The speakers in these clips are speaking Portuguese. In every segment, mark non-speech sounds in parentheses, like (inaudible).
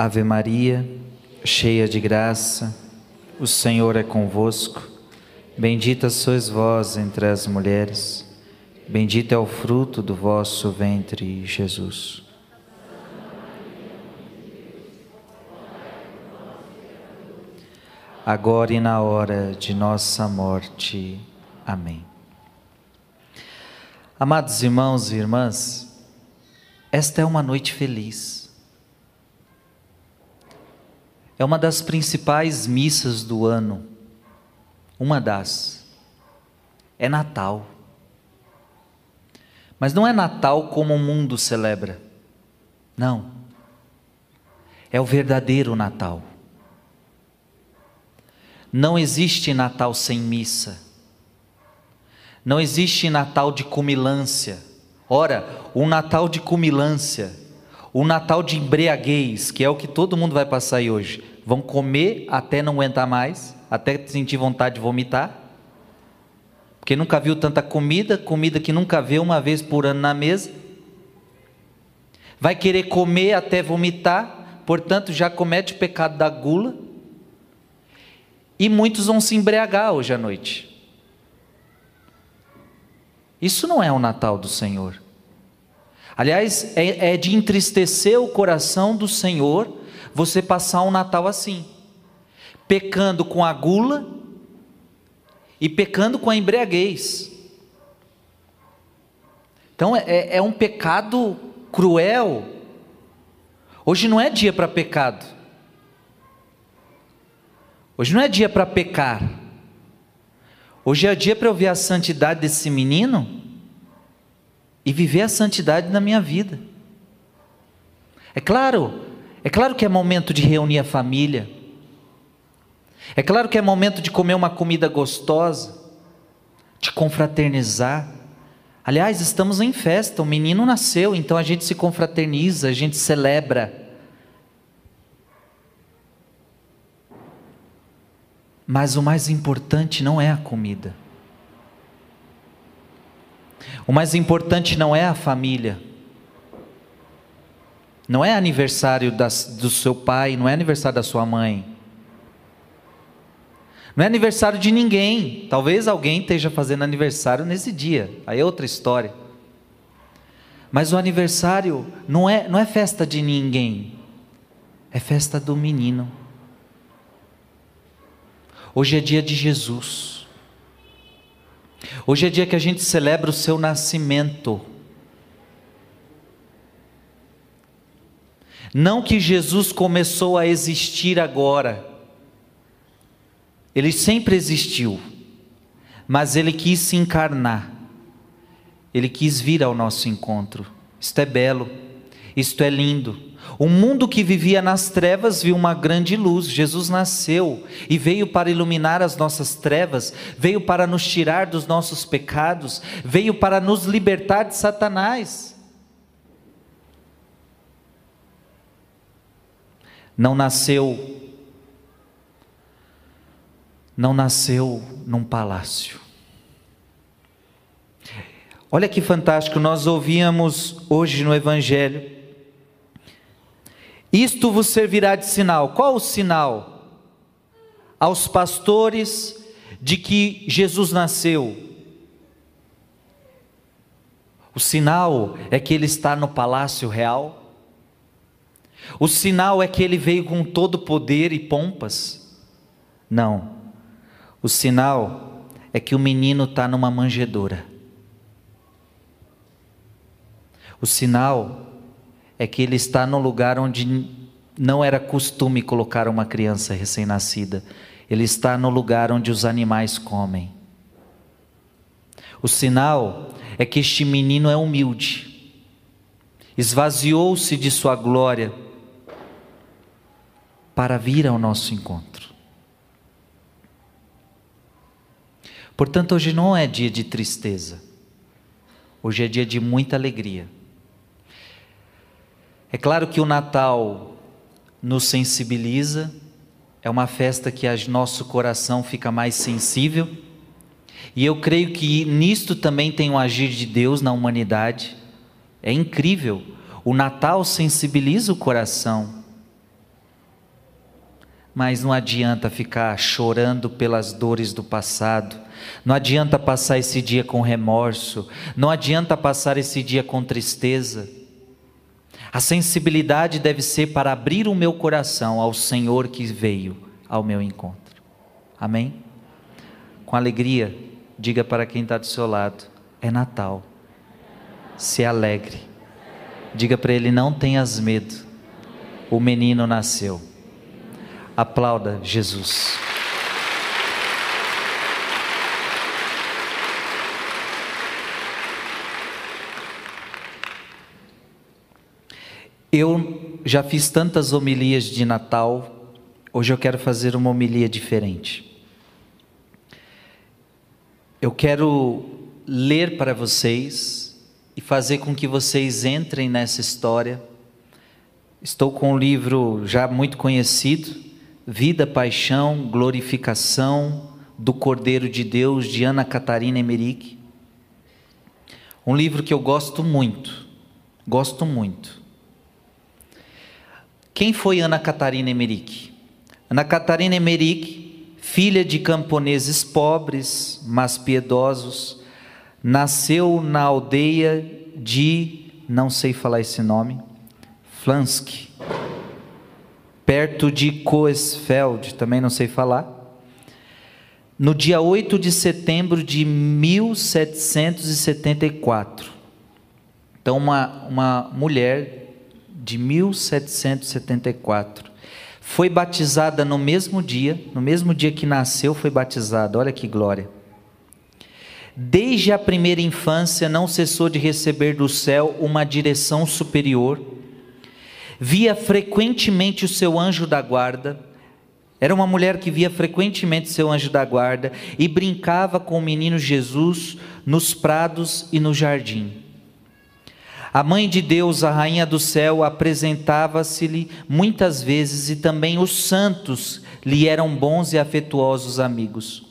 Ave Maria, cheia de graça, o Senhor é convosco. Bendita sois vós entre as mulheres, bendito é o fruto do vosso ventre, Jesus. Agora e na hora de nossa morte. Amém. Amados irmãos e irmãs, esta é uma noite feliz. É uma das principais missas do ano. Uma das. É Natal. Mas não é Natal como o mundo celebra. Não. É o verdadeiro Natal. Não existe Natal sem missa. Não existe Natal de cumilância. Ora, um Natal de cumilância, um Natal de embriaguez, que é o que todo mundo vai passar aí hoje. Vão comer até não aguentar mais, até sentir vontade de vomitar. Porque nunca viu tanta comida, comida que nunca vê uma vez por ano na mesa. Vai querer comer até vomitar, portanto já comete o pecado da gula. E muitos vão se embriagar hoje à noite. Isso não é o Natal do Senhor. Aliás, é, é de entristecer o coração do Senhor você passar um Natal assim, pecando com a gula e pecando com a embriaguez. Então é, é, é um pecado cruel. Hoje não é dia para pecado. Hoje não é dia para pecar. Hoje é dia para eu ver a santidade desse menino e viver a santidade na minha vida. É claro, é claro que é momento de reunir a família. É claro que é momento de comer uma comida gostosa, de confraternizar. Aliás, estamos em festa, o menino nasceu, então a gente se confraterniza, a gente celebra. Mas o mais importante não é a comida. O mais importante não é a família. Não é aniversário das, do seu pai, não é aniversário da sua mãe. Não é aniversário de ninguém. Talvez alguém esteja fazendo aniversário nesse dia. Aí é outra história. Mas o aniversário não é, não é festa de ninguém. É festa do menino. Hoje é dia de Jesus. Hoje é dia que a gente celebra o seu nascimento. Não que Jesus começou a existir agora. Ele sempre existiu. Mas ele quis se encarnar. Ele quis vir ao nosso encontro. Isto é belo. Isto é lindo. O mundo que vivia nas trevas viu uma grande luz. Jesus nasceu e veio para iluminar as nossas trevas, veio para nos tirar dos nossos pecados, veio para nos libertar de Satanás. Não nasceu não nasceu num palácio. Olha que fantástico, nós ouvíamos hoje no evangelho isto vos servirá de sinal. Qual o sinal? Aos pastores de que Jesus nasceu. O sinal é que ele está no palácio real. O sinal é que ele veio com todo poder e pompas. Não. O sinal é que o menino está numa manjedoura. O sinal é que ele está no lugar onde não era costume colocar uma criança recém-nascida. Ele está no lugar onde os animais comem. O sinal é que este menino é humilde, esvaziou-se de sua glória para vir ao nosso encontro. Portanto, hoje não é dia de tristeza, hoje é dia de muita alegria. É claro que o Natal nos sensibiliza, é uma festa que nosso coração fica mais sensível, e eu creio que nisto também tem um agir de Deus na humanidade. É incrível, o Natal sensibiliza o coração. mas não adianta ficar chorando pelas dores do passado, não adianta passar esse dia com remorso, não adianta passar esse dia com tristeza. A sensibilidade deve ser para abrir o meu coração ao Senhor que veio ao meu encontro. Amém? Com alegria, diga para quem está do seu lado: é Natal. Se alegre. Diga para ele: não tenhas medo. O menino nasceu. Aplauda Jesus. Eu já fiz tantas homilias de Natal, hoje eu quero fazer uma homilia diferente. Eu quero ler para vocês e fazer com que vocês entrem nessa história. Estou com um livro já muito conhecido, Vida, Paixão, Glorificação do Cordeiro de Deus, de Ana Catarina Emerick. Um livro que eu gosto muito, gosto muito. Quem foi Ana Catarina Emerick? Ana Catarina Emerick, filha de camponeses pobres, mas piedosos, nasceu na aldeia de, não sei falar esse nome, Flansk, perto de Coesfeld, também não sei falar. No dia 8 de setembro de 1774. Então, uma, uma mulher de 1774 foi batizada no mesmo dia, no mesmo dia que nasceu, foi batizada. Olha que glória. Desde a primeira infância não cessou de receber do céu uma direção superior via frequentemente o seu anjo da guarda. Era uma mulher que via frequentemente seu anjo da guarda e brincava com o menino Jesus nos prados e no jardim. A mãe de Deus, a rainha do céu, apresentava-se-lhe muitas vezes e também os santos lhe eram bons e afetuosos amigos.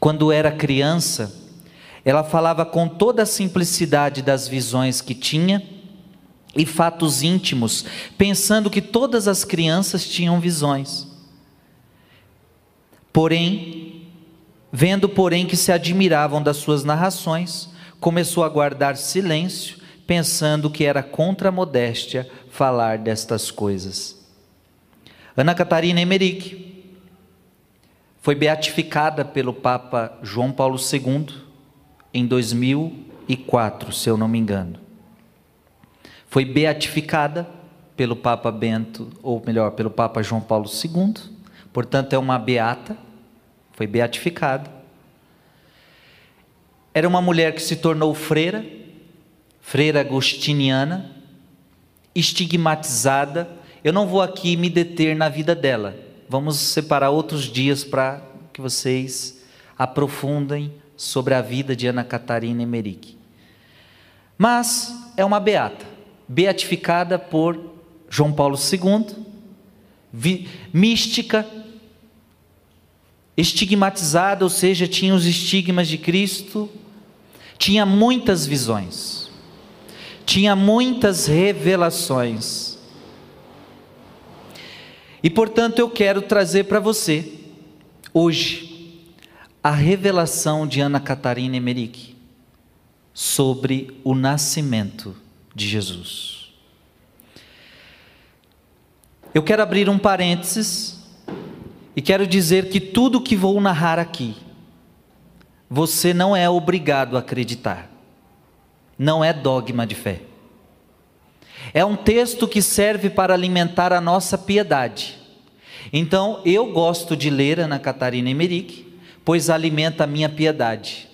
Quando era criança, ela falava com toda a simplicidade das visões que tinha e fatos íntimos, pensando que todas as crianças tinham visões. Porém, vendo, porém, que se admiravam das suas narrações, começou a guardar silêncio, pensando que era contra a modéstia falar destas coisas. Ana Catarina Emerick foi beatificada pelo Papa João Paulo II em 2004, se eu não me engano foi beatificada pelo Papa Bento, ou melhor, pelo Papa João Paulo II, portanto é uma beata, foi beatificada. Era uma mulher que se tornou freira, freira agostiniana, estigmatizada. Eu não vou aqui me deter na vida dela. Vamos separar outros dias para que vocês aprofundem sobre a vida de Ana Catarina Emerick. Mas é uma beata beatificada por João Paulo II, mística, estigmatizada, ou seja, tinha os estigmas de Cristo, tinha muitas visões, tinha muitas revelações. E portanto eu quero trazer para você, hoje, a revelação de Ana Catarina Emerick sobre o nascimento de Jesus. Eu quero abrir um parênteses e quero dizer que tudo que vou narrar aqui, você não é obrigado a acreditar, não é dogma de fé. É um texto que serve para alimentar a nossa piedade. Então, eu gosto de ler Ana Catarina Emerick, pois alimenta a minha piedade.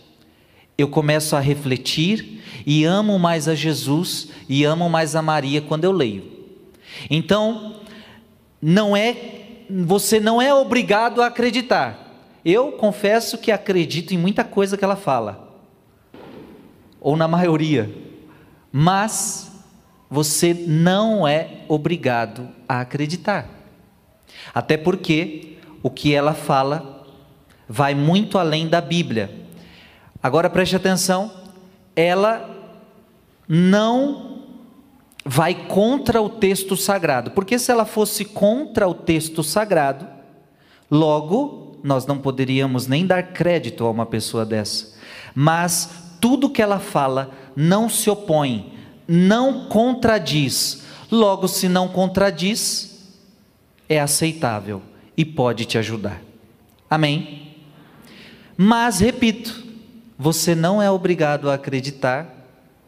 Eu começo a refletir e amo mais a Jesus e amo mais a Maria quando eu leio. Então, não é você não é obrigado a acreditar. Eu confesso que acredito em muita coisa que ela fala. Ou na maioria. Mas você não é obrigado a acreditar. Até porque o que ela fala vai muito além da Bíblia. Agora preste atenção, ela não vai contra o texto sagrado, porque se ela fosse contra o texto sagrado, Logo, nós não poderíamos nem dar crédito a uma pessoa dessa. Mas tudo que ela fala não se opõe, não contradiz. Logo, se não contradiz, é aceitável e pode te ajudar. Amém? Mas, repito, você não é obrigado a acreditar.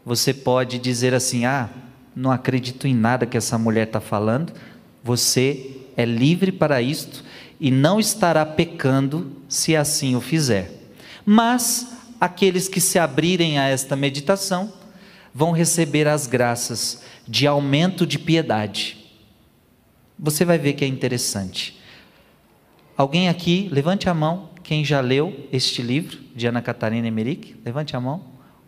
Você pode dizer assim: ah, não acredito em nada que essa mulher está falando. Você é livre para isto e não estará pecando se assim o fizer. Mas aqueles que se abrirem a esta meditação vão receber as graças de aumento de piedade. Você vai ver que é interessante. Alguém aqui, levante a mão, quem já leu este livro de Ana Catarina Emerick? Levante a mão.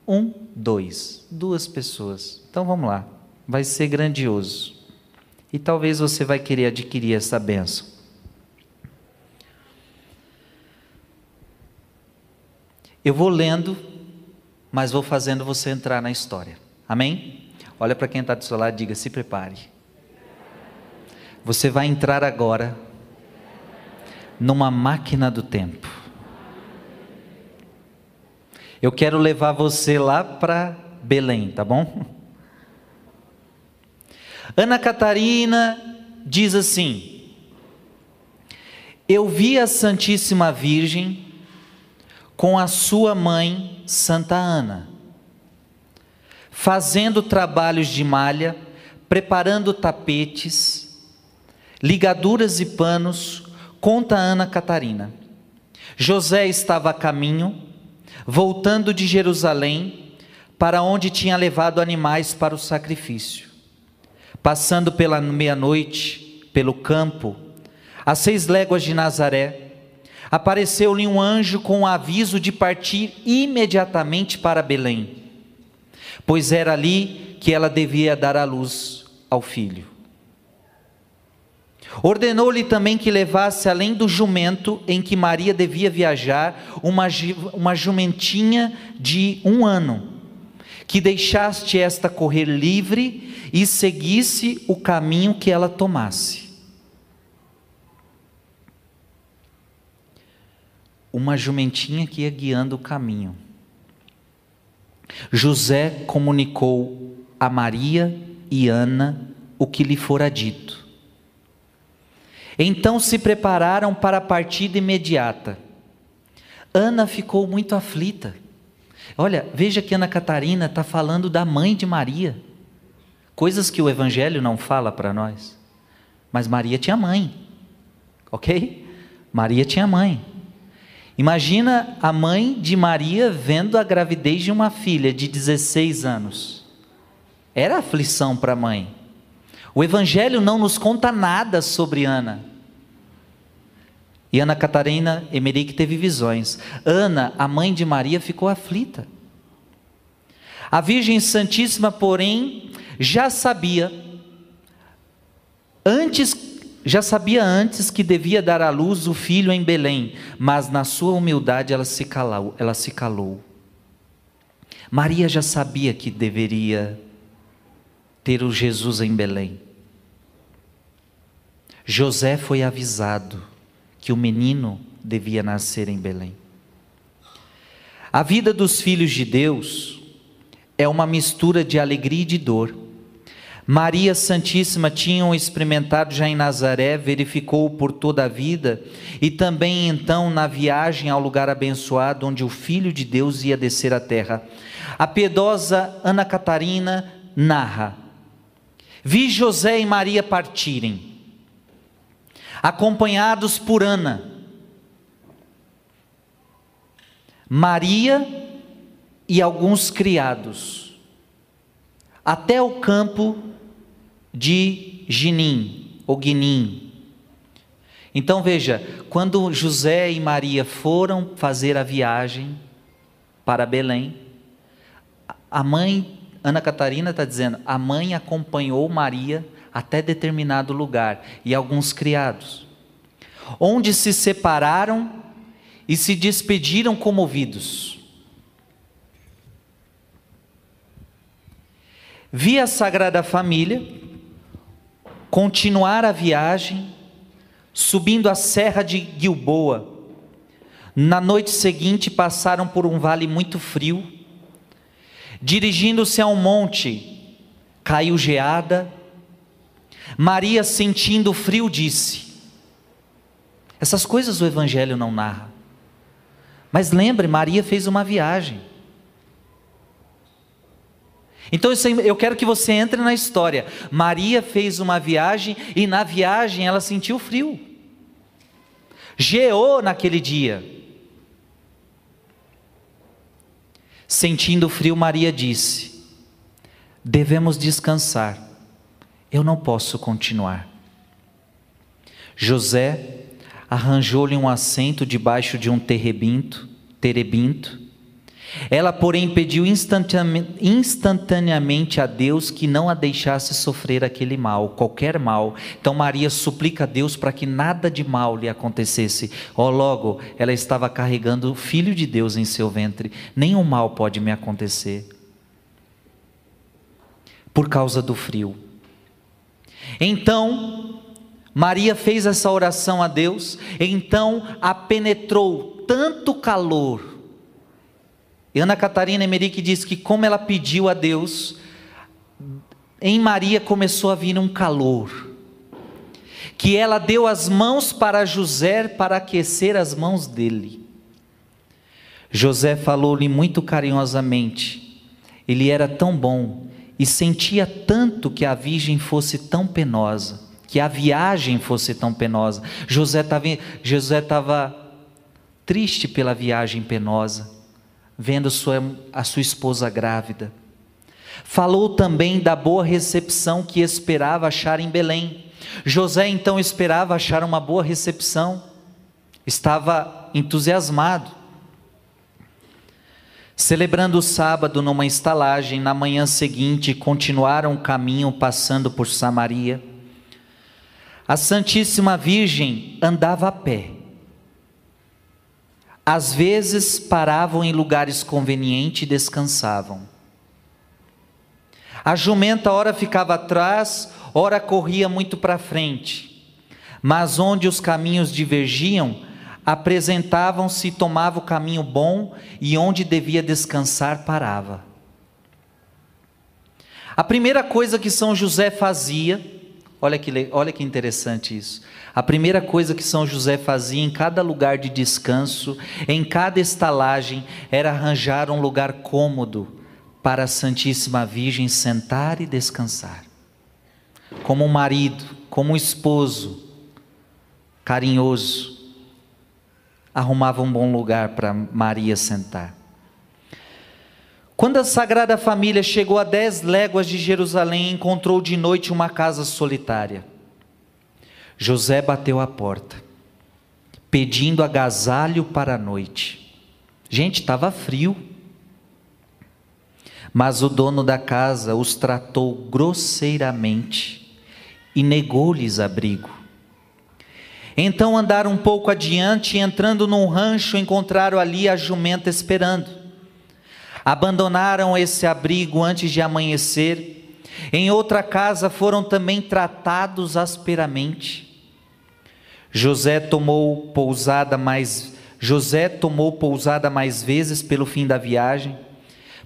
Um, dois, duas pessoas. Então vamos lá, vai ser grandioso. E talvez você vai querer adquirir essa benção. Eu vou lendo, mas vou fazendo você entrar na história. Amém? Olha para quem está do seu lado e diga: se prepare. Você vai entrar agora numa máquina do tempo. Eu quero levar você lá para Belém, tá bom? Ana Catarina diz assim: Eu vi a Santíssima Virgem com a sua mãe, Santa Ana, fazendo trabalhos de malha, preparando tapetes, ligaduras e panos Conta Ana Catarina. José estava a caminho, voltando de Jerusalém, para onde tinha levado animais para o sacrifício. Passando pela meia-noite, pelo campo, a seis léguas de Nazaré, apareceu-lhe um anjo com o aviso de partir imediatamente para Belém, pois era ali que ela devia dar à luz ao filho. Ordenou-lhe também que levasse, além do jumento em que Maria devia viajar, uma, uma jumentinha de um ano, que deixaste esta correr livre e seguisse o caminho que ela tomasse. Uma jumentinha que ia guiando o caminho. José comunicou a Maria e Ana o que lhe fora dito. Então se prepararam para a partida imediata. Ana ficou muito aflita. Olha, veja que Ana Catarina está falando da mãe de Maria, coisas que o Evangelho não fala para nós. Mas Maria tinha mãe, ok? Maria tinha mãe. Imagina a mãe de Maria vendo a gravidez de uma filha de 16 anos. Era aflição para a mãe. O Evangelho não nos conta nada sobre Ana. E Ana Catarina Emerick teve visões. Ana, a mãe de Maria, ficou aflita. A Virgem Santíssima, porém, já sabia antes já sabia antes que devia dar à luz o filho em Belém, mas na sua humildade ela se calou, ela se calou. Maria já sabia que deveria ter o Jesus em Belém. José foi avisado que o menino devia nascer em Belém. A vida dos filhos de Deus é uma mistura de alegria e de dor. Maria Santíssima tinham experimentado já em Nazaré, verificou por toda a vida e também então na viagem ao lugar abençoado onde o Filho de Deus ia descer à terra. A piedosa Ana Catarina narra: Vi José e Maria partirem acompanhados por Ana, Maria e alguns criados, até o campo de Ginim, ou Guinim. Então veja, quando José e Maria foram fazer a viagem para Belém, a mãe, Ana Catarina está dizendo, a mãe acompanhou Maria até determinado lugar e alguns criados, onde se separaram e se despediram comovidos. Vi a Sagrada Família continuar a viagem subindo a serra de Gilboa. Na noite seguinte passaram por um vale muito frio. Dirigindo-se a um monte, caiu geada. Maria, sentindo frio, disse: Essas coisas o Evangelho não narra. Mas lembre, Maria fez uma viagem. Então eu quero que você entre na história. Maria fez uma viagem e na viagem ela sentiu frio. Geou naquele dia. Sentindo frio, Maria disse: Devemos descansar. Eu não posso continuar. José arranjou-lhe um assento debaixo de um terebinto, terebinto. Ela, porém, pediu instantaneamente a Deus que não a deixasse sofrer aquele mal, qualquer mal. Então Maria suplica a Deus para que nada de mal lhe acontecesse. Oh, logo, ela estava carregando o filho de Deus em seu ventre. Nenhum mal pode me acontecer. Por causa do frio. Então, Maria fez essa oração a Deus, então a penetrou tanto calor. Ana Catarina Emerick diz que, como ela pediu a Deus, em Maria começou a vir um calor, que ela deu as mãos para José para aquecer as mãos dele. José falou-lhe muito carinhosamente, ele era tão bom e sentia tanto que a virgem fosse tão penosa que a viagem fosse tão penosa. José estava José estava triste pela viagem penosa, vendo sua, a sua esposa grávida. Falou também da boa recepção que esperava achar em Belém. José então esperava achar uma boa recepção, estava entusiasmado. Celebrando o sábado numa estalagem, na manhã seguinte continuaram o caminho passando por Samaria. A Santíssima Virgem andava a pé. Às vezes paravam em lugares convenientes e descansavam. A jumenta, ora ficava atrás, ora corria muito para frente. Mas onde os caminhos divergiam, apresentavam-se, tomava o caminho bom e onde devia descansar, parava. A primeira coisa que São José fazia, Olha que, olha que interessante isso. A primeira coisa que São José fazia em cada lugar de descanso, em cada estalagem, era arranjar um lugar cômodo para a Santíssima Virgem sentar e descansar. Como um marido, como um esposo carinhoso, arrumava um bom lugar para Maria sentar. Quando a Sagrada Família chegou a dez léguas de Jerusalém, encontrou de noite uma casa solitária. José bateu à porta, pedindo agasalho para a noite. Gente, estava frio. Mas o dono da casa os tratou grosseiramente e negou-lhes abrigo. Então andaram um pouco adiante e, entrando num rancho, encontraram ali a jumenta esperando. Abandonaram esse abrigo antes de amanhecer. Em outra casa foram também tratados asperamente. José tomou pousada mais José tomou pousada mais vezes pelo fim da viagem,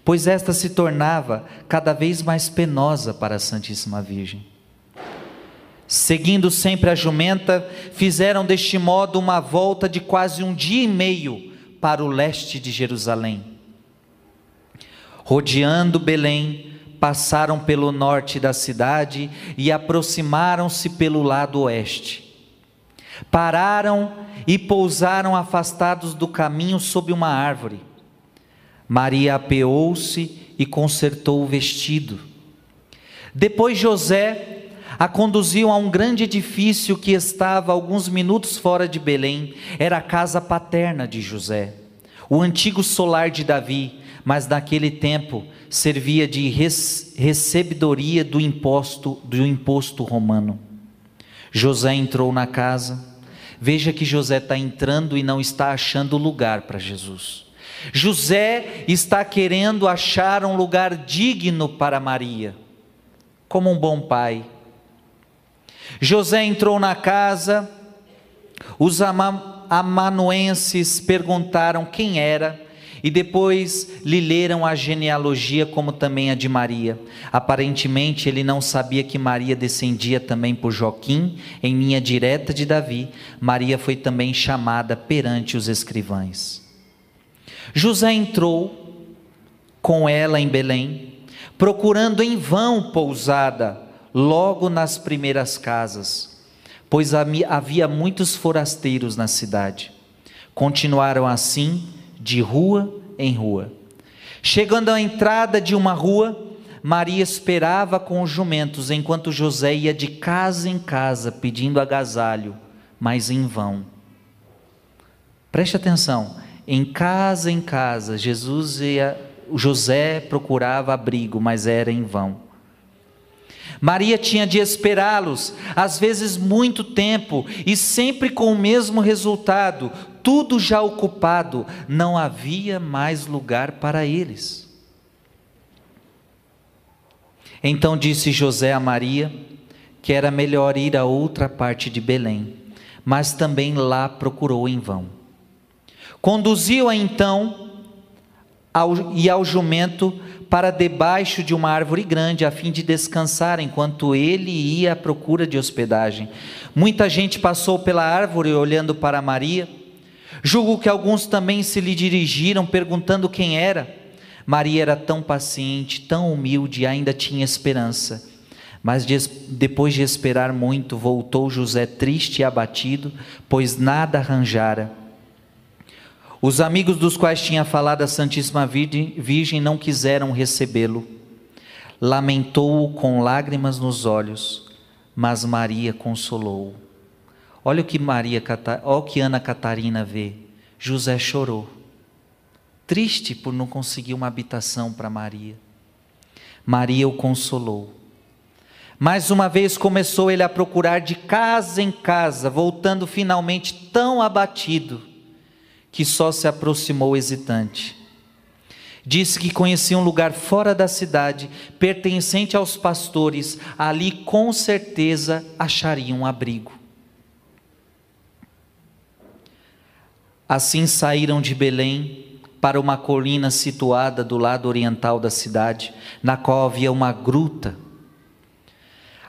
pois esta se tornava cada vez mais penosa para a Santíssima Virgem. Seguindo sempre a jumenta, fizeram deste modo uma volta de quase um dia e meio para o leste de Jerusalém. Rodeando Belém, passaram pelo norte da cidade e aproximaram-se pelo lado oeste. Pararam e pousaram afastados do caminho sob uma árvore. Maria apeou-se e consertou o vestido. Depois José a conduziu a um grande edifício que estava alguns minutos fora de Belém. Era a casa paterna de José, o antigo solar de Davi mas naquele tempo servia de recebedoria do imposto, do imposto romano. José entrou na casa. Veja que José está entrando e não está achando lugar para Jesus. José está querendo achar um lugar digno para Maria, como um bom pai. José entrou na casa, Os amanuenses perguntaram quem era e depois lhe leram a genealogia, como também a de Maria. Aparentemente, ele não sabia que Maria descendia também por Joquim, em linha direta de Davi. Maria foi também chamada perante os escrivães. José entrou com ela em Belém, procurando em vão pousada, logo nas primeiras casas, pois havia muitos forasteiros na cidade. Continuaram assim de rua em rua. Chegando à entrada de uma rua, Maria esperava com os jumentos, enquanto José ia de casa em casa pedindo agasalho, mas em vão. Preste atenção, em casa em casa, Jesus ia, José procurava abrigo, mas era em vão. Maria tinha de esperá-los, às vezes muito tempo, e sempre com o mesmo resultado: tudo já ocupado, não havia mais lugar para eles. Então disse José a Maria que era melhor ir a outra parte de Belém, mas também lá procurou em vão. Conduziu-a então ao, e ao jumento para debaixo de uma árvore grande, a fim de descansar enquanto ele ia à procura de hospedagem. Muita gente passou pela árvore olhando para Maria. Julgo que alguns também se lhe dirigiram perguntando quem era. Maria era tão paciente, tão humilde ainda tinha esperança. Mas depois de esperar muito, voltou José triste e abatido, pois nada arranjara. Os amigos dos quais tinha falado a Santíssima Virgem não quiseram recebê-lo. Lamentou-o com lágrimas nos olhos, mas Maria consolou-o. Olha o que Maria, olha o que Ana Catarina vê. José chorou, triste por não conseguir uma habitação para Maria. Maria o consolou. Mais uma vez começou ele a procurar de casa em casa, voltando finalmente tão abatido que só se aproximou hesitante. Disse que conhecia um lugar fora da cidade, pertencente aos pastores, ali com certeza acharia um abrigo. Assim saíram de Belém para uma colina situada do lado oriental da cidade, na qual havia uma gruta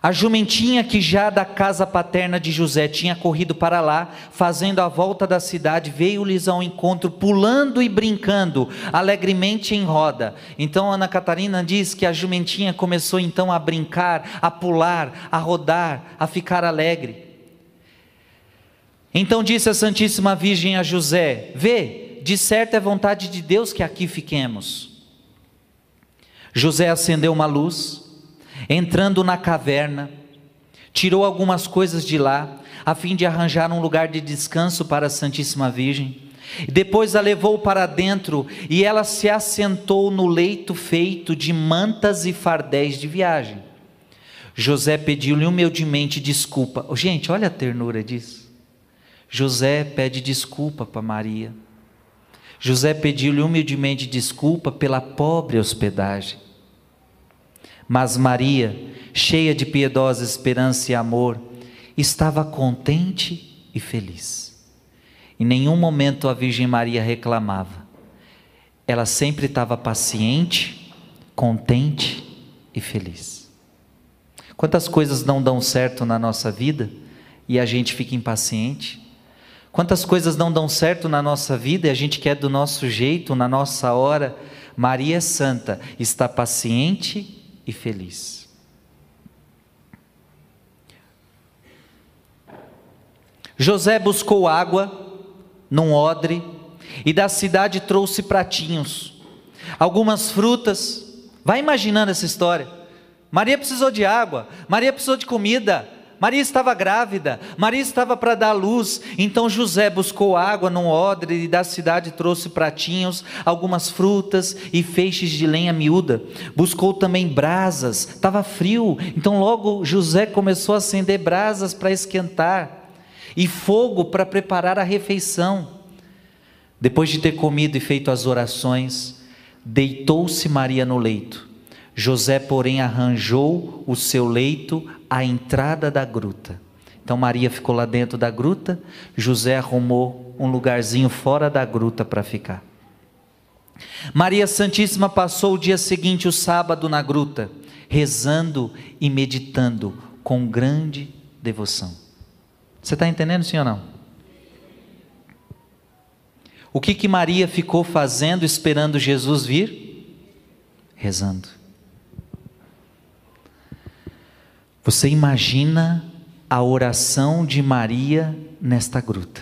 a jumentinha que já da casa paterna de José tinha corrido para lá, fazendo a volta da cidade, veio-lhes ao encontro, pulando e brincando alegremente em roda. Então Ana Catarina diz que a jumentinha começou então a brincar, a pular, a rodar, a ficar alegre. Então disse a Santíssima Virgem a José: Vê, de certo é vontade de Deus que aqui fiquemos. José acendeu uma luz Entrando na caverna, tirou algumas coisas de lá, a fim de arranjar um lugar de descanso para a Santíssima Virgem. Depois a levou para dentro e ela se assentou no leito feito de mantas e fardéis de viagem. José pediu-lhe humildemente desculpa. Gente, olha a ternura disso. José pede desculpa para Maria. José pediu-lhe humildemente desculpa pela pobre hospedagem. Mas Maria, cheia de piedosa esperança e amor, estava contente e feliz. Em nenhum momento a Virgem Maria reclamava. Ela sempre estava paciente, contente e feliz. Quantas coisas não dão certo na nossa vida e a gente fica impaciente? Quantas coisas não dão certo na nossa vida e a gente quer do nosso jeito, na nossa hora? Maria Santa está paciente e feliz. José buscou água num odre e da cidade trouxe pratinhos, algumas frutas. Vai imaginando essa história. Maria precisou de água, Maria precisou de comida, Maria estava grávida, Maria estava para dar luz, então José buscou água num odre e da cidade trouxe pratinhos, algumas frutas e feixes de lenha miúda. Buscou também brasas, estava frio, então logo José começou a acender brasas para esquentar e fogo para preparar a refeição. Depois de ter comido e feito as orações, deitou-se Maria no leito. José, porém, arranjou o seu leito à entrada da gruta. Então Maria ficou lá dentro da gruta, José arrumou um lugarzinho fora da gruta para ficar. Maria Santíssima passou o dia seguinte, o sábado, na gruta, rezando e meditando com grande devoção. Você está entendendo, sim ou não? O que que Maria ficou fazendo esperando Jesus vir? Rezando. Você imagina a oração de Maria nesta gruta.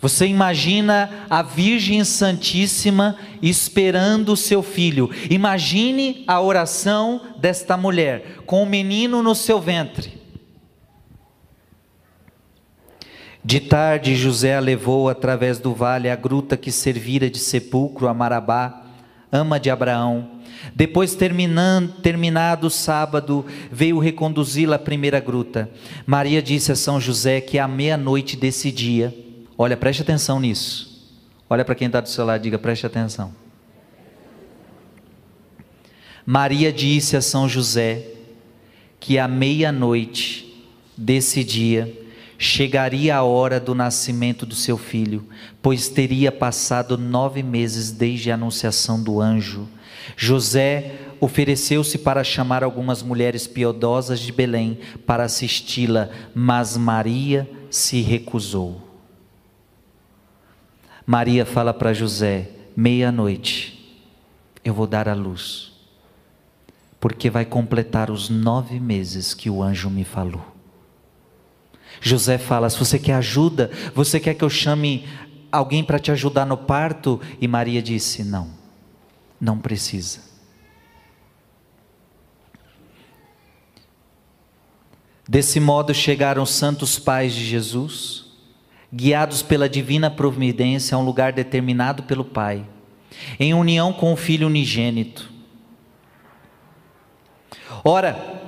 Você imagina a Virgem Santíssima esperando o seu filho. Imagine a oração desta mulher com o menino no seu ventre. De tarde, José a levou através do vale à gruta que servira de sepulcro a Marabá, ama de Abraão. Depois, terminado o sábado, veio reconduzi-la à primeira gruta. Maria disse a São José que à meia-noite desse dia, Olha, preste atenção nisso. Olha para quem está do seu lado, diga, preste atenção. Maria disse a São José que à meia-noite desse dia chegaria a hora do nascimento do seu filho, pois teria passado nove meses desde a anunciação do anjo. José ofereceu-se para chamar algumas mulheres piedosas de Belém para assisti-la, mas Maria se recusou. Maria fala para José: meia-noite, eu vou dar a luz, porque vai completar os nove meses que o anjo me falou. José fala: se você quer ajuda, você quer que eu chame alguém para te ajudar no parto? E Maria disse: não, não precisa. Desse modo chegaram os santos pais de Jesus guiados pela divina providência a um lugar determinado pelo Pai, em união com o Filho unigênito. Ora,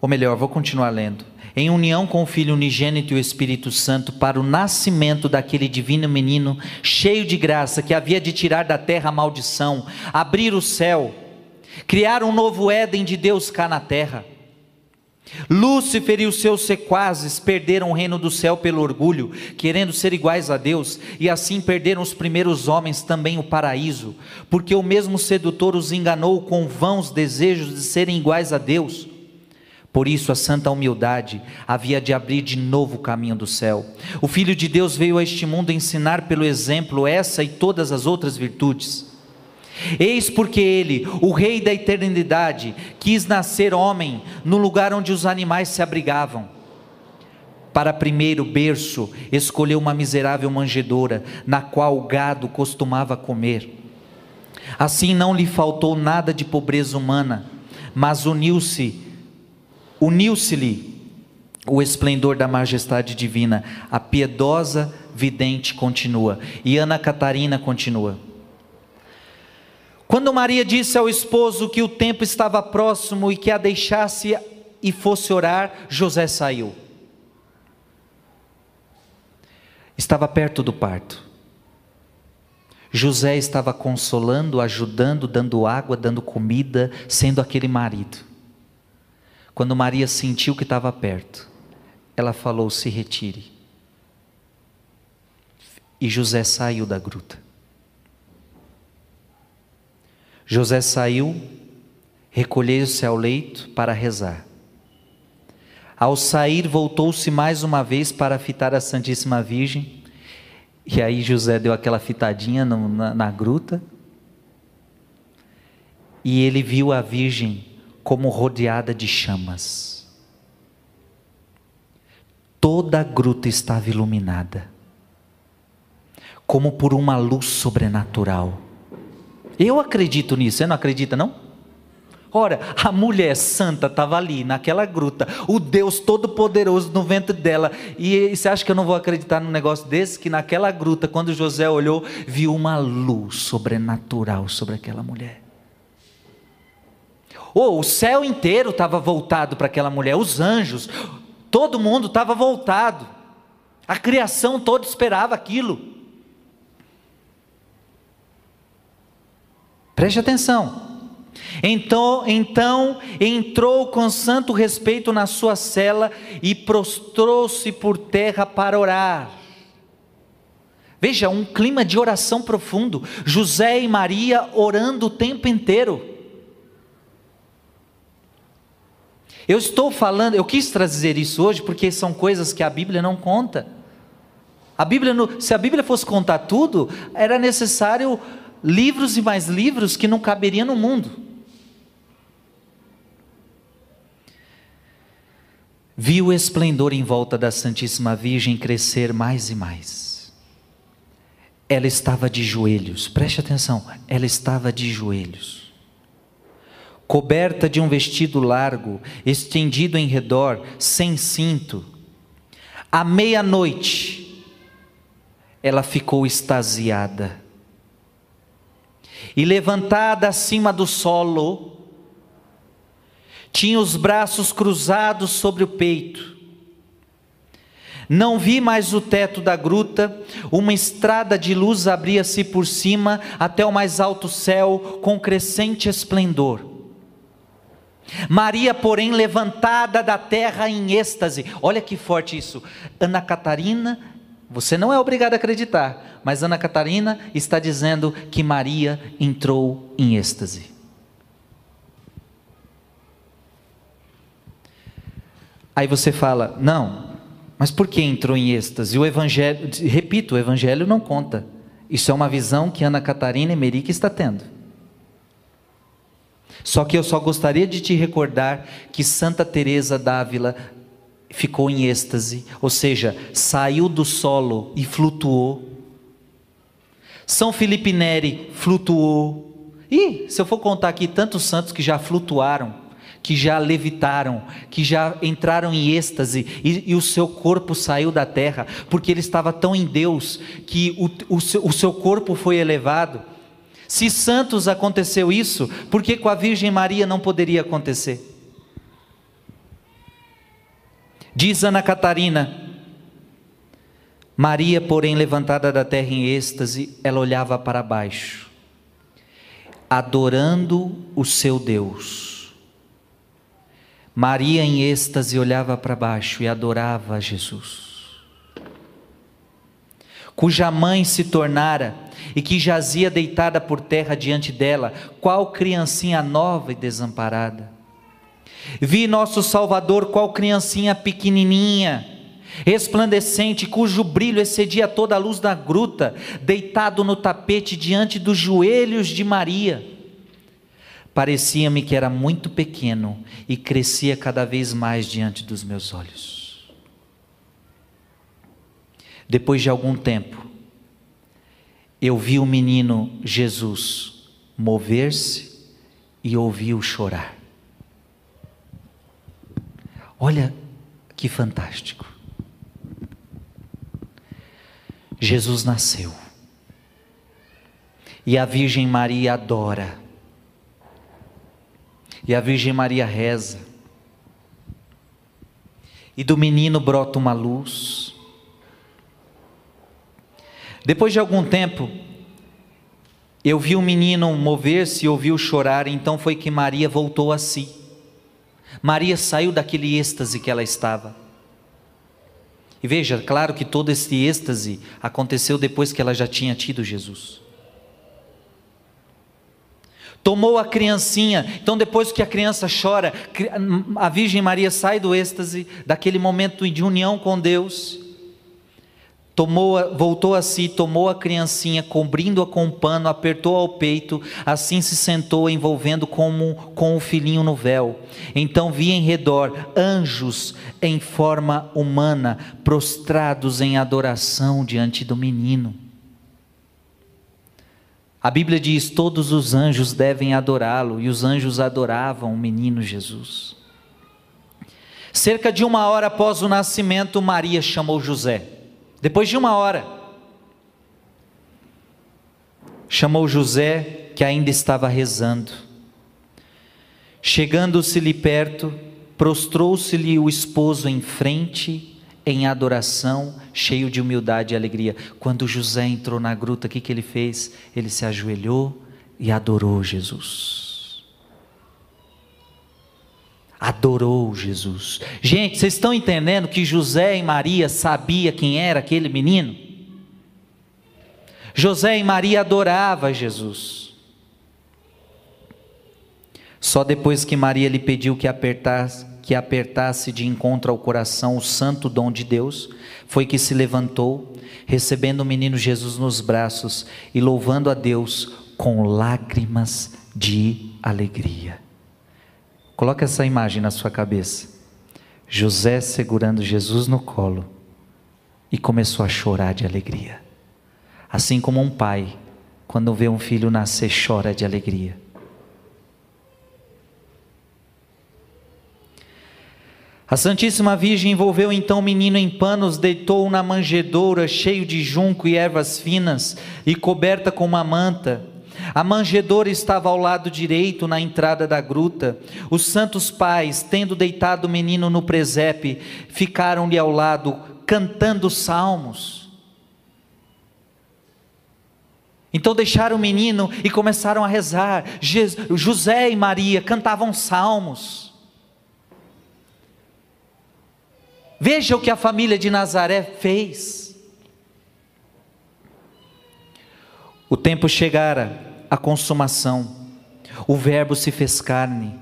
ou melhor, vou continuar lendo. Em união com o Filho unigênito e o Espírito Santo, para o nascimento daquele divino menino, cheio de graça, que havia de tirar da terra a maldição, abrir o céu, criar um novo Éden de Deus cá na terra Lúcifer e os seus sequazes perderam o reino do céu pelo orgulho, querendo ser iguais a Deus, e assim perderam os primeiros homens também o paraíso, porque o mesmo sedutor os enganou com vãos desejos de serem iguais a Deus. Por isso, a santa humildade havia de abrir de novo o caminho do céu. O Filho de Deus veio a este mundo ensinar pelo exemplo essa e todas as outras virtudes. Eis porque ele, o Rei da eternidade, quis nascer homem no lugar onde os animais se abrigavam. Para primeiro berço, escolheu uma miserável manjedoura, na qual o gado costumava comer. Assim não lhe faltou nada de pobreza humana, mas uniu-se, uniu-se-lhe o esplendor da majestade divina. A piedosa vidente continua, e Ana Catarina continua. Quando Maria disse ao esposo que o tempo estava próximo e que a deixasse e fosse orar, José saiu. Estava perto do parto. José estava consolando, ajudando, dando água, dando comida, sendo aquele marido. Quando Maria sentiu que estava perto, ela falou: se retire. E José saiu da gruta. José saiu, recolheu-se ao leito para rezar. Ao sair, voltou-se mais uma vez para fitar a Santíssima Virgem. E aí José deu aquela fitadinha no, na, na gruta. E ele viu a Virgem como rodeada de chamas. Toda a gruta estava iluminada, como por uma luz sobrenatural. Eu acredito nisso, você não acredita não? Ora, a mulher santa estava ali, naquela gruta, o Deus Todo-Poderoso no ventre dela. E você acha que eu não vou acreditar num negócio desse? Que naquela gruta, quando José olhou, viu uma luz sobrenatural sobre aquela mulher. Oh, o céu inteiro estava voltado para aquela mulher, os anjos, todo mundo estava voltado. A criação toda esperava aquilo. Preste atenção. Então, então entrou com santo respeito na sua cela e prostrou-se por terra para orar. Veja, um clima de oração profundo. José e Maria orando o tempo inteiro. Eu estou falando, eu quis trazer isso hoje porque são coisas que a Bíblia não conta. A Bíblia, se a Bíblia fosse contar tudo, era necessário livros e mais livros que não caberiam no mundo. Viu o esplendor em volta da Santíssima Virgem crescer mais e mais. Ela estava de joelhos, preste atenção, ela estava de joelhos coberta de um vestido largo, estendido em redor, sem cinto. À meia-noite, ela ficou extasiada. E levantada acima do solo, tinha os braços cruzados sobre o peito. Não vi mais o teto da gruta, uma estrada de luz abria-se por cima até o mais alto céu com crescente esplendor. Maria, porém, levantada da terra em êxtase. Olha que forte isso. Ana Catarina, você não é obrigado a acreditar, mas Ana Catarina está dizendo que Maria entrou em êxtase. Aí você fala: "Não, mas por que entrou em êxtase? O evangelho, repito, o evangelho não conta. Isso é uma visão que Ana Catarina Emerick está tendo. Só que eu só gostaria de te recordar que Santa Teresa d'Ávila ficou em êxtase, ou seja, saiu do solo e flutuou. São Felipe Neri flutuou. E se eu for contar aqui tantos santos que já flutuaram, que já levitaram, que já entraram em êxtase e, e, o seu corpo saiu da terra, porque ele estava tão em Deus que o, o, seu, o seu corpo foi elevado. Se Santos aconteceu isso, por que com a Virgem Maria não poderia acontecer? Diz Ana Catarina, Maria, porém, levantada da terra em êxtase, ela olhava para baixo, adorando o seu Deus. Maria, em êxtase, olhava para baixo e adorava Jesus, cuja mãe se tornara e que jazia deitada por terra diante dela, qual criancinha nova e desamparada. Vi nosso Salvador, qual criancinha pequenininha, resplandecente, cujo brilho excedia toda a luz da gruta, deitado no tapete diante dos joelhos de Maria. Parecia-me que era muito pequeno e crescia cada vez mais diante dos meus olhos. Depois de algum tempo, eu vi o menino Jesus mover-se e ouvi-o chorar. Olha que fantástico. Jesus nasceu. E a Virgem Maria adora. E a Virgem Maria reza. E do menino brota uma luz. Depois de algum tempo, eu vi o menino mover-se e ouvi-o chorar, então foi que Maria voltou a si. Maria saiu daquele êxtase que ela estava. E veja, claro que todo esse êxtase aconteceu depois que ela já tinha tido Jesus. Tomou a criancinha, então depois que a criança chora, a Virgem Maria sai do êxtase, daquele momento de união com Deus, Tomou, voltou a si, tomou a criancinha, cobrindo-a com um pano, apertou ao peito, assim se sentou, envolvendo como com o filhinho no véu. Então vi em redor anjos em forma humana, prostrados em adoração diante do menino. A Bíblia diz: todos os anjos devem adorá-lo, e os anjos adoravam o menino Jesus. Cerca de uma hora após o nascimento, Maria chamou José. Depois de uma hora, chamou José, que ainda estava rezando. Chegando-se-lhe perto, prostrou-se-lhe o esposo em frente, em adoração, cheio de humildade e alegria. Quando José entrou na gruta, o que, que ele fez? Ele se ajoelhou e adorou Jesus. Adorou Jesus. Gente, vocês estão entendendo que José e Maria sabia quem era aquele menino? José e Maria adoravam Jesus. Só depois que Maria lhe pediu que apertasse, que apertasse de encontro ao coração o santo dom de Deus, foi que se levantou, recebendo o menino Jesus nos braços e louvando a Deus com lágrimas de alegria. Coloque essa imagem na sua cabeça. José segurando Jesus no colo e começou a chorar de alegria. Assim como um pai, quando vê um filho nascer, chora de alegria. A Santíssima Virgem envolveu então o menino em panos, deitou-o na manjedoura, cheio de junco e ervas finas, e coberta com uma manta. A manjedoura estava ao lado direito, na entrada da gruta. Os santos pais, tendo deitado o menino no presépio, ficaram-lhe ao lado, cantando salmos. Então deixaram o menino e começaram a rezar. José e Maria cantavam salmos. Veja o que a família de Nazaré fez. O tempo chegara a consumação. O Verbo se fez carne.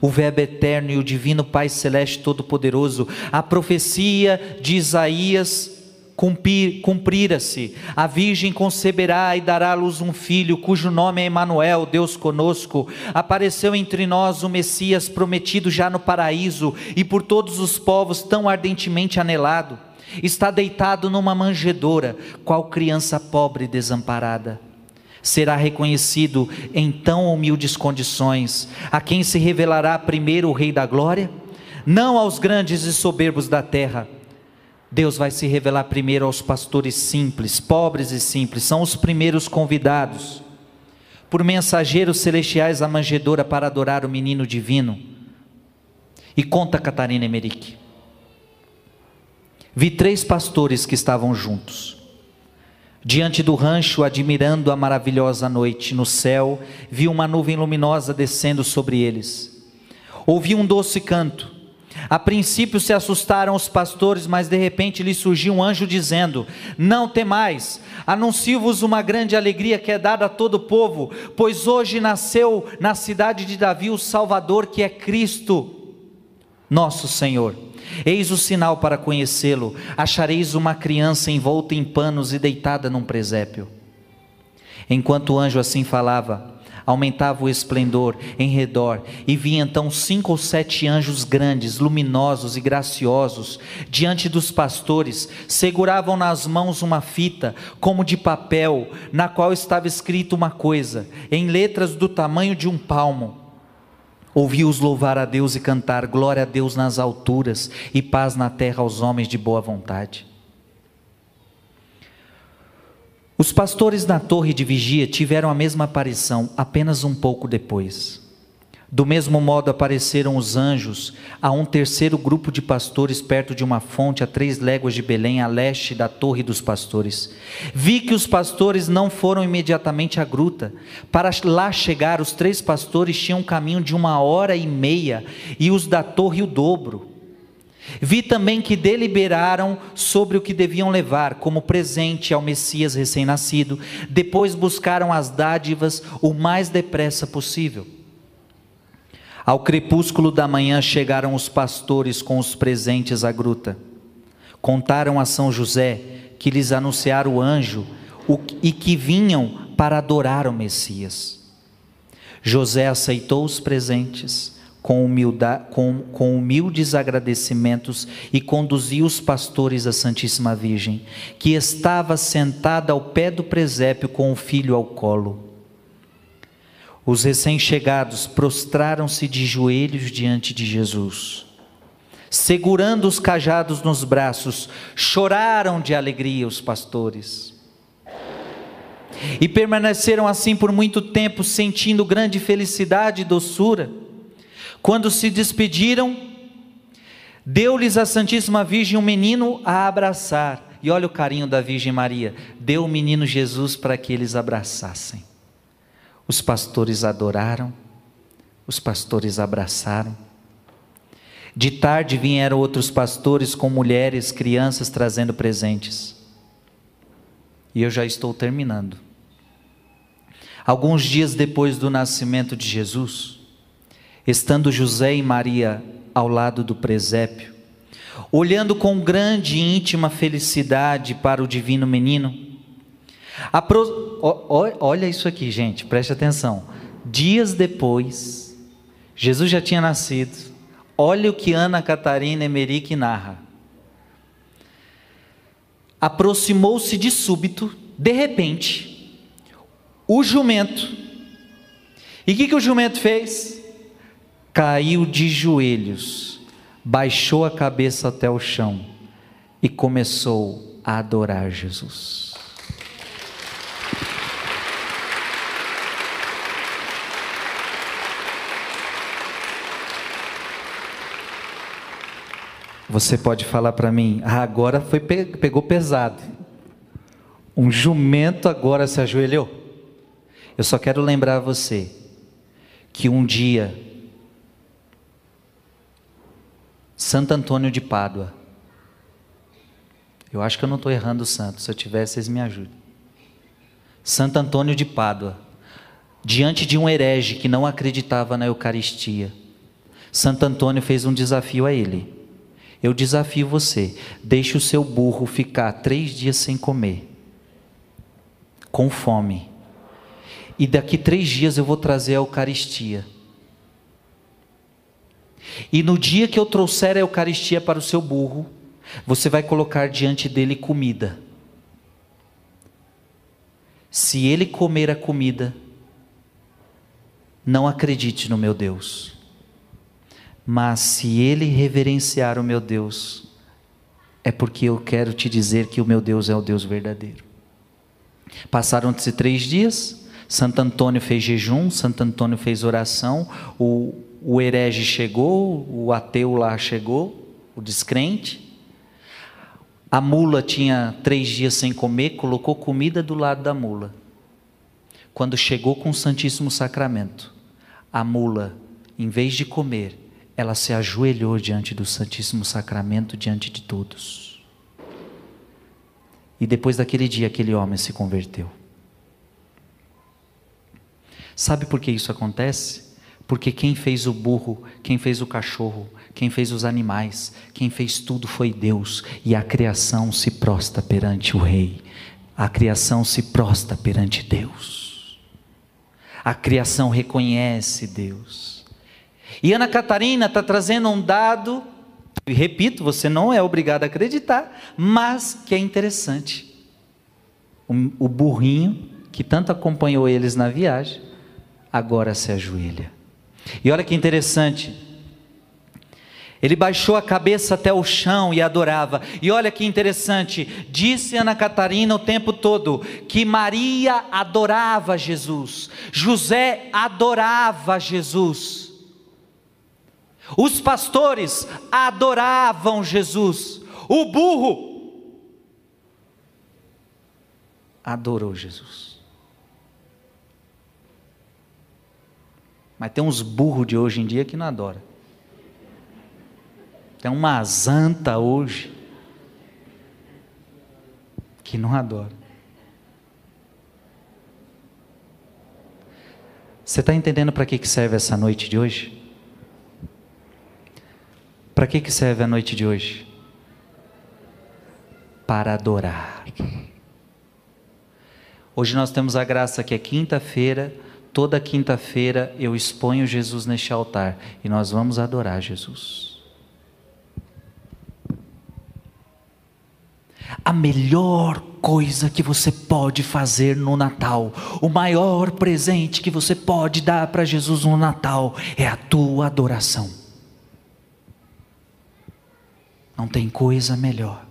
O Verbo eterno e o divino Pai Celeste Todo-Poderoso, a profecia de Isaías cumprir-se. A Virgem conceberá e dará à luz um filho, cujo nome é Emanuel, Deus conosco. Apareceu entre nós o Messias prometido já no paraíso e por todos os povos tão ardentemente anelado. Está deitado numa manjedoura, qual criança pobre e desamparada será reconhecido em tão humildes condições, a quem se revelará primeiro o Rei da Glória? Não aos grandes e soberbos da terra. Deus vai se revelar primeiro aos pastores simples, pobres e simples, são os primeiros convidados. Por mensageiros celestiais à manjedoura para adorar o menino divino. E conta Catarina Emerick. Vi três pastores que estavam juntos Diante do rancho, admirando a maravilhosa noite, no céu, vi uma nuvem luminosa descendo sobre eles. Ouvi um doce canto. A princípio se assustaram os pastores, mas de repente lhe surgiu um anjo dizendo: Não temais, anuncio-vos uma grande alegria que é dada a todo o povo, pois hoje nasceu na cidade de Davi o Salvador, que é Cristo, nosso Senhor. Eis o sinal para conhecê-lo: achareis uma criança envolta em panos e deitada num presépio. Enquanto o anjo assim falava, aumentava o esplendor em redor, e vi então cinco ou sete anjos grandes, luminosos e graciosos, diante dos pastores, seguravam nas mãos uma fita, como de papel, na qual estava escrito uma coisa, em letras do tamanho de um palmo Ouvi-os louvar a Deus e cantar glória a Deus nas alturas e paz na terra aos homens de boa vontade. Os pastores na torre de vigia tiveram a mesma aparição apenas um pouco depois. Do mesmo modo apareceram os anjos a um terceiro grupo de pastores perto de uma fonte a três léguas de Belém, a leste da torre dos pastores. Vi que os pastores não foram imediatamente à gruta. Para lá chegar, os três pastores tinham um caminho de uma hora e meia, e os da torre o dobro. Vi também que deliberaram sobre o que deviam levar como presente ao Messias recém-nascido, depois buscaram as dádivas o mais depressa possível. Ao crepúsculo da manhã chegaram os pastores com os presentes à gruta. Contaram a São José que lhes anunciara o anjo e que vinham para adorar o Messias. José aceitou os presentes com, humildade, com, com humildes agradecimentos e conduziu os pastores à Santíssima Virgem, que estava sentada ao pé do presépio com o filho ao colo. Os recém-chegados prostraram-se de joelhos diante de Jesus. Segurando os cajados nos braços, choraram de alegria os pastores. E permaneceram assim por muito tempo, sentindo grande felicidade e doçura. Quando se despediram, deu-lhes a Santíssima Virgem um menino a abraçar. E olha o carinho da Virgem Maria: deu o menino Jesus para que eles abraçassem. Os pastores adoraram, os pastores abraçaram. De tarde vieram outros pastores com mulheres, crianças trazendo presentes. E eu já estou terminando. Alguns dias depois do nascimento de Jesus, estando José e Maria ao lado do presépio, olhando com grande e íntima felicidade para o divino menino, apro... olha isso aqui, gente, preste atenção. Dias depois, Jesus já tinha nascido, Olha o que Ana Catarina Emerick narra. Aproximou-se de súbito, de repente, o jumento. E o que, que o jumento fez? Caiu de joelhos, baixou a cabeça até o chão e começou a adorar Jesus. Você pode falar para mim, ah, agora foi, pegou pesado. Um jumento agora se ajoelhou. Eu só quero lembrar você que um dia Santo Antônio de Pádua, eu acho que eu não estou errando o santo, se eu tiver, vocês me ajudem. Santo Antônio de Pádua, diante de um herege que não acreditava na Eucaristia, Santo Antônio fez um desafio a ele. Eu desafio você: deixe o seu burro ficar três dias sem comer, com fome. E daqui três dias eu vou trazer a Eucaristia. E no dia que eu trouxer a Eucaristia para o seu burro, você vai colocar diante dele comida. Se ele comer a comida, não acredite no meu Deus. Mas se ele reverenciar o meu Deus, é porque eu quero te dizer que o meu Deus é o Deus verdadeiro. Passaram-se três dias, Santo Antônio fez jejum, Santo Antônio fez oração, o, o herege chegou, o ateu lá chegou, o descrente. A mula tinha três dias sem comer, colocou comida do lado da mula. Quando chegou com o Santíssimo Sacramento, a mula, em vez de comer, ela se ajoelhou diante do Santíssimo Sacramento, diante de todos. E depois daquele dia, aquele homem se converteu. Sabe por que isso acontece? Porque quem fez o burro, quem fez o cachorro, quem fez os animais, quem fez tudo foi Deus, e a criação se prostra perante o Rei, a criação se prostra perante Deus, a criação reconhece Deus. E Ana Catarina está trazendo um dado, e repito, você não é obrigado a acreditar, mas que é interessante. O, o burrinho, que tanto acompanhou eles na viagem, agora se ajoelha. E olha que interessante. Ele baixou a cabeça até o chão e adorava. E olha que interessante, disse Ana Catarina o tempo todo que Maria adorava Jesus, José adorava Jesus. Os pastores adoravam Jesus. O burro adorou Jesus. Mas tem uns burros de hoje em dia que não adoram. Tem uma zanta hoje que não adora. Você está entendendo para que serve essa noite de hoje? Para que, que serve a noite de hoje? Para adorar. Hoje nós temos a graça que é quinta-feira, toda quinta-feira eu exponho Jesus neste altar e nós vamos adorar Jesus. A melhor coisa que você pode fazer no Natal, o maior presente que você pode dar para Jesus no Natal é a tua adoração. Não tem coisa melhor.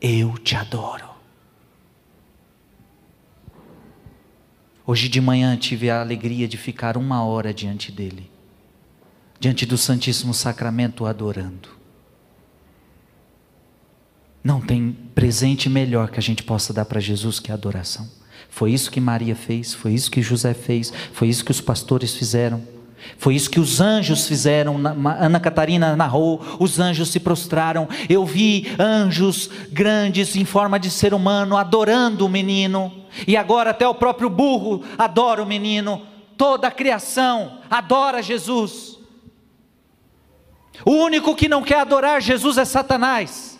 Eu te adoro. Hoje de manhã tive a alegria de ficar uma hora diante dele, diante do Santíssimo Sacramento, adorando. Não tem presente melhor que a gente possa dar para Jesus que a adoração. Foi isso que Maria fez, foi isso que José fez, foi isso que os pastores fizeram. Foi isso que os anjos fizeram. Ana Catarina narrou: os anjos se prostraram. Eu vi anjos grandes em forma de ser humano adorando o menino. E agora até o próprio burro adora o menino. Toda a criação adora Jesus. O único que não quer adorar Jesus é Satanás.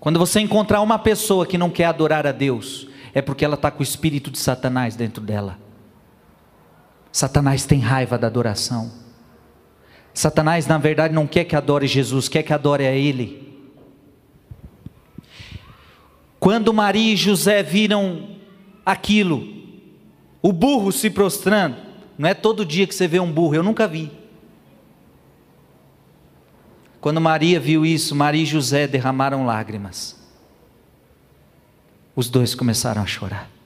Quando você encontrar uma pessoa que não quer adorar a Deus, é porque ela está com o espírito de Satanás dentro dela. Satanás tem raiva da adoração. Satanás, na verdade, não quer que adore Jesus, quer que adore a Ele. Quando Maria e José viram aquilo, o burro se prostrando, não é todo dia que você vê um burro, eu nunca vi. Quando Maria viu isso, Maria e José derramaram lágrimas. Os dois começaram a chorar.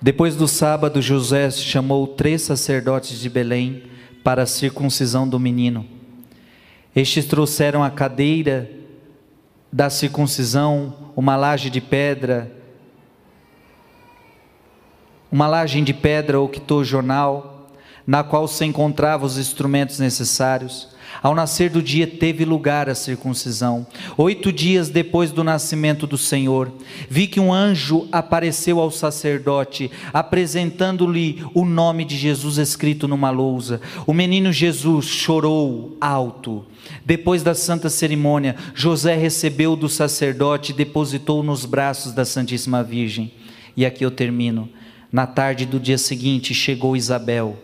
Depois do sábado, José chamou três sacerdotes de Belém para a circuncisão do menino. Estes trouxeram a cadeira da circuncisão, uma laje de pedra, uma laje de pedra ou jornal, na qual se encontravam os instrumentos necessários. Ao nascer do dia teve lugar a circuncisão. Oito dias depois do nascimento do Senhor, vi que um anjo apareceu ao sacerdote, apresentando-lhe o nome de Jesus escrito numa lousa. O menino Jesus chorou alto. Depois da santa cerimônia, José recebeu do sacerdote e depositou nos braços da Santíssima Virgem. E aqui eu termino. Na tarde do dia seguinte chegou Isabel,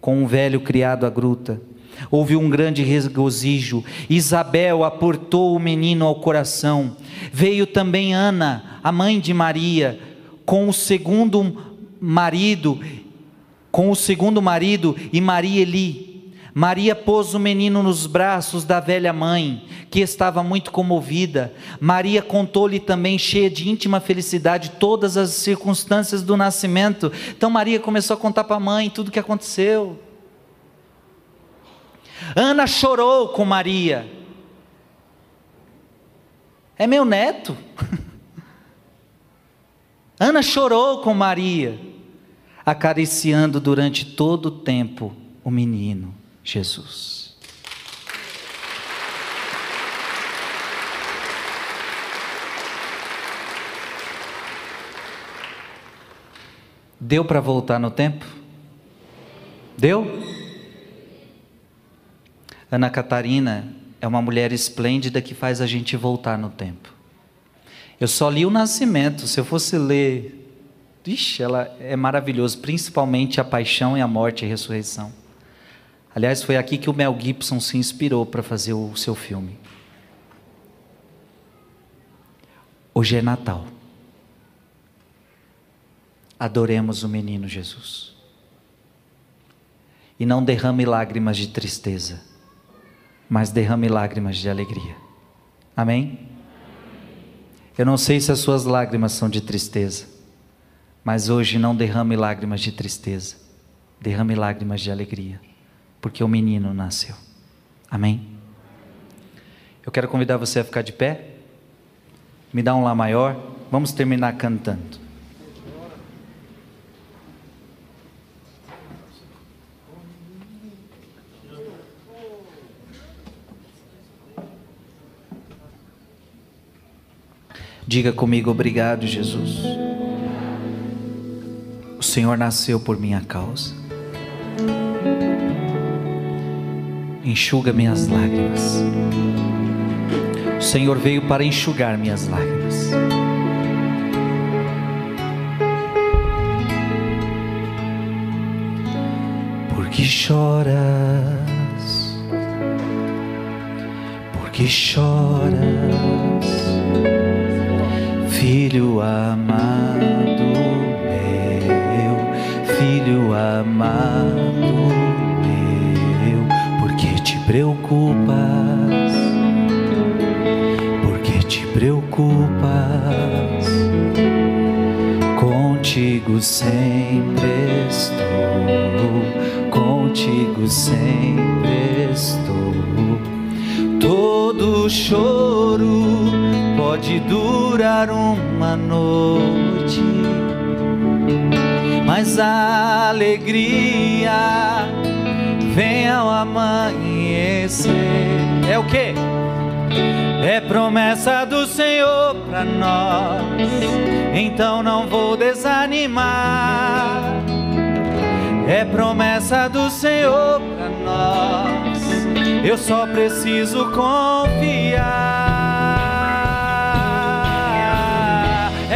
com um velho criado à gruta Houve um grande regozijo. Isabel aportou o menino ao coração. Veio também Ana, a mãe de Maria, com o segundo marido, com o segundo marido e Maria Eli. Maria pôs o menino nos braços da velha mãe, que estava muito comovida. Maria contou-lhe também, cheia de íntima felicidade, todas as circunstâncias do nascimento. Então Maria começou a contar para a mãe tudo o que aconteceu. Ana chorou com Maria. É meu neto. (laughs) Ana chorou com Maria, acariciando durante todo o tempo o menino Jesus. Deu para voltar no tempo? Deu? Ana Catarina é uma mulher esplêndida que faz a gente voltar no tempo. Eu só li o Nascimento, se eu fosse ler, ixi, ela é maravilhosa, principalmente a paixão e a morte e a ressurreição. Aliás, foi aqui que o Mel Gibson se inspirou para fazer o seu filme. Hoje é Natal. Adoremos o menino Jesus. E não derrame lágrimas de tristeza mas derrame lágrimas de alegria. Amém? Eu não sei se as suas lágrimas são de tristeza, mas hoje não derrame lágrimas de tristeza, derrame lágrimas de alegria, porque o menino nasceu. Amém? Eu quero convidar você a ficar de pé, me dá um lá maior, vamos terminar cantando. Diga comigo, obrigado, Jesus. O Senhor nasceu por minha causa. Enxuga minhas lágrimas. O Senhor veio para enxugar minhas lágrimas. Porque choras, porque choras Filho amado meu, filho amado meu, porque te preocupas, porque te preocupas, contigo sempre estou, contigo sempre estou, todo choro pode durar uma noite mas a alegria vem ao amanhecer. É o que? É promessa do Senhor para nós, então não vou desanimar. É promessa do Senhor para nós, eu só preciso confiar.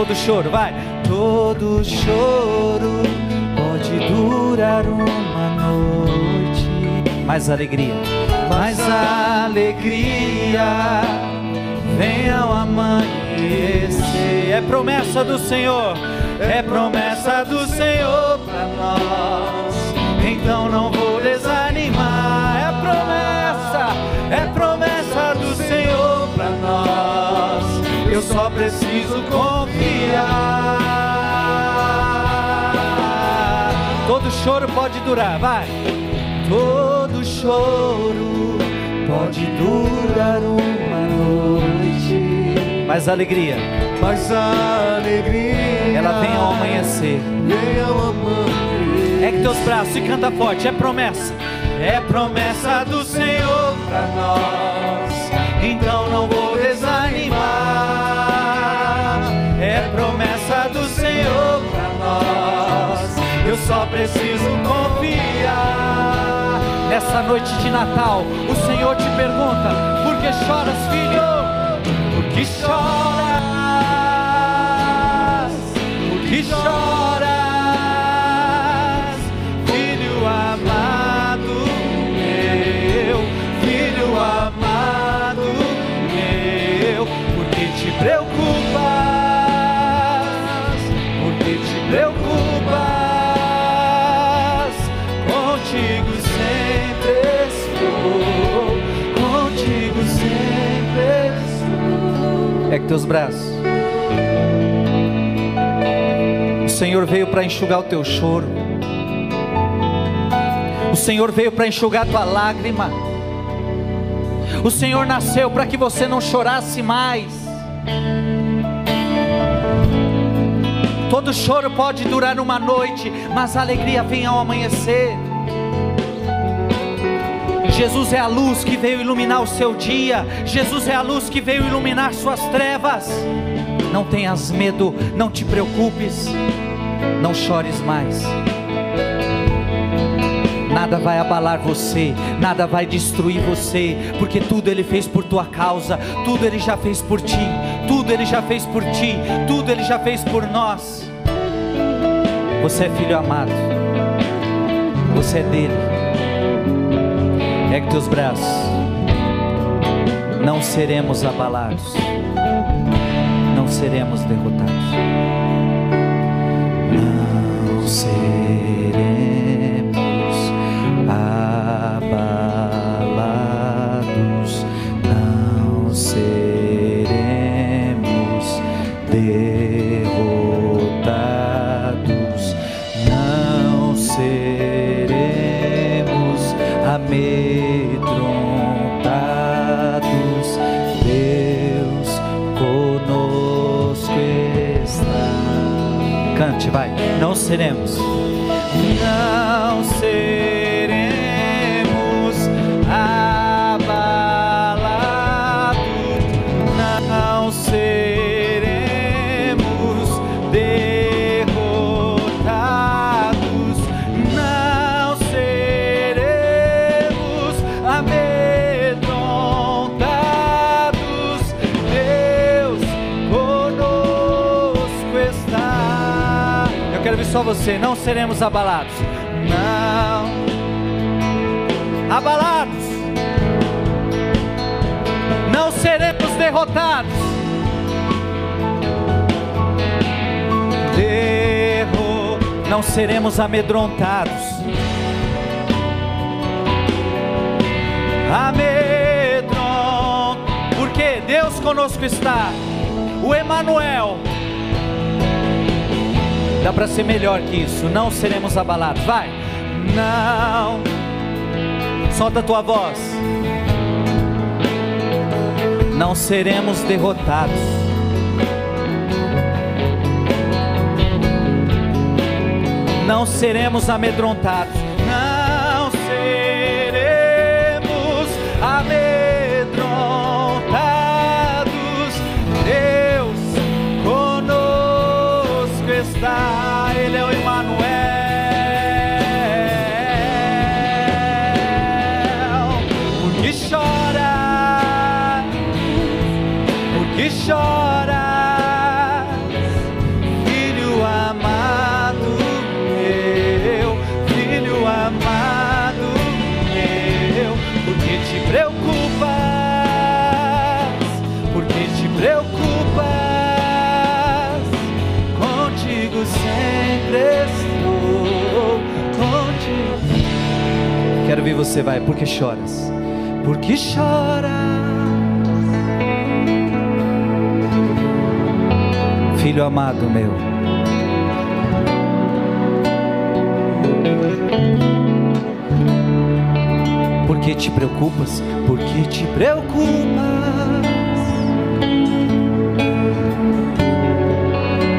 todo choro, vai. Todo choro pode durar uma noite, mas alegria, mas a alegria vem ao amanhecer. É promessa do Senhor, é promessa do Senhor para nós. Então não vou desanimar. Eu só preciso confiar Todo choro pode durar, vai. Todo choro pode durar uma noite. Mas a alegria, mas a alegria, ela vem ao amanhecer. Vem ao amanhecer. É que teus braços e canta forte, é promessa. É promessa do Senhor para nós. Então não vou desanimar do Senhor para nós. Eu só preciso confiar. Nessa noite de Natal, o Senhor te pergunta: Por que choras, filho? Por que choras? Por que choras? É teus braços. O Senhor veio para enxugar o teu choro. O Senhor veio para enxugar a tua lágrima. O Senhor nasceu para que você não chorasse mais. Todo choro pode durar uma noite, mas a alegria vem ao amanhecer. Jesus é a luz que veio iluminar o seu dia, Jesus é a luz que veio iluminar suas trevas. Não tenhas medo, não te preocupes, não chores mais. Nada vai abalar você, nada vai destruir você, porque tudo Ele fez por tua causa, tudo Ele já fez por ti, tudo Ele já fez por ti, tudo Ele já fez por nós. Você é filho amado, você é dele. Ergue teus braços. Não seremos abalados. Não seremos derrotados. Vai. Não seremos. você, não seremos abalados. Não. Abalados. Não seremos derrotados. Derro, não seremos amedrontados. Amedrontados. Porque Deus conosco está. O Emanuel Dá para ser melhor que isso. Não seremos abalados. Vai. Não. Solta a tua voz. Não seremos derrotados. Não seremos amedrontados. Você, vai, porque choras, porque choras. Filho amado meu, por que te preocupas? Por que te preocupas?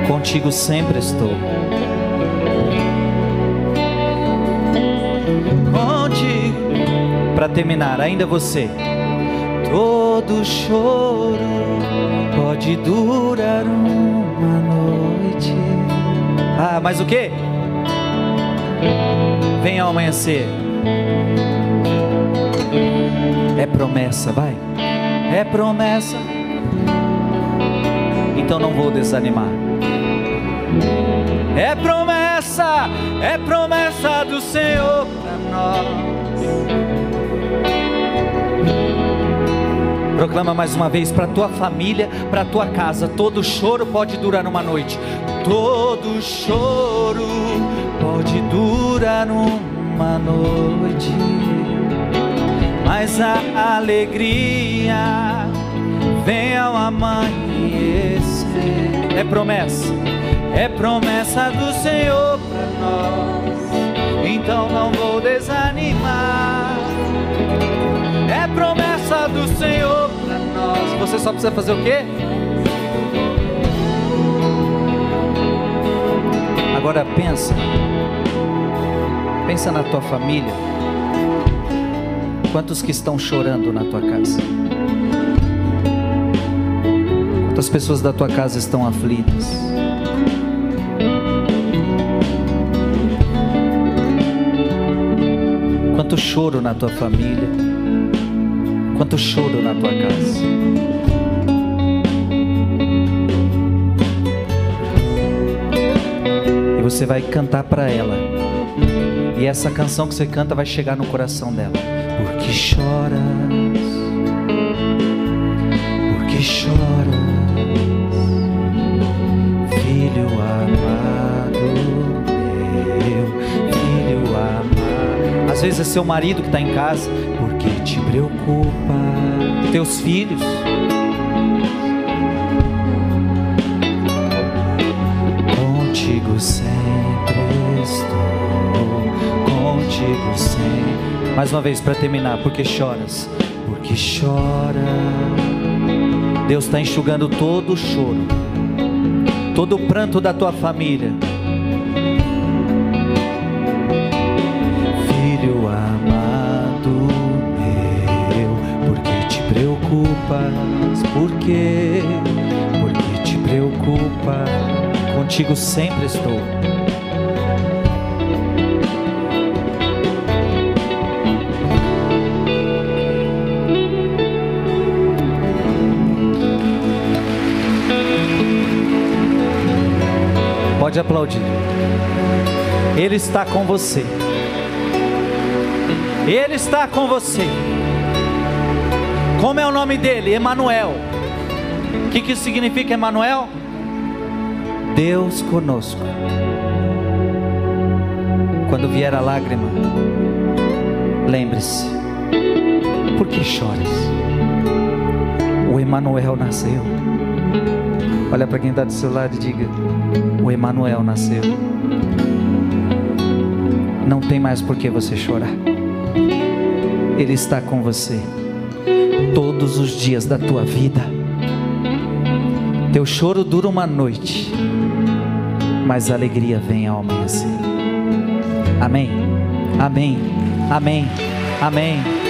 Contigo sempre estou. Para terminar, ainda você. Todo choro pode durar uma noite. Ah, mas o que? Vem ao amanhecer. É promessa, vai. É promessa. Então não vou desanimar. É promessa, é promessa do Senhor para nós. Proclama mais uma vez para tua família, para tua casa. Todo choro pode durar uma noite. Todo choro pode durar uma noite. Mas a alegria vem ao amanhecer. É promessa, é promessa do Senhor para nós. Então não vou Você só precisa fazer o quê? Agora pensa. Pensa na tua família. Quantos que estão chorando na tua casa? Quantas pessoas da tua casa estão aflitas? Quanto choro na tua família? Quanto choro na tua casa? E você vai cantar para ela. E essa canção que você canta vai chegar no coração dela. Porque choras? Porque choras? Às vezes é seu marido que está em casa. Porque te preocupa? Teus filhos. Contigo sempre estou, contigo sempre. Mais uma vez para terminar, porque choras? Porque chora. Deus está enxugando todo o choro, todo o pranto da tua família. Por quê? Porque te preocupa? Contigo sempre estou. Pode aplaudir. Ele está com você. Ele está com você. Como é o nome dele? Emanuel. O que, que significa Emanuel? Deus conosco. Quando vier a lágrima, lembre-se: por que choras? O Emanuel nasceu. Olha para quem está do seu lado e diga: O Emanuel nasceu. Não tem mais por que você chorar. Ele está com você todos os dias da tua vida. Teu choro dura uma noite, mas a alegria vem ao amanhecer. Amém. Amém. Amém. Amém.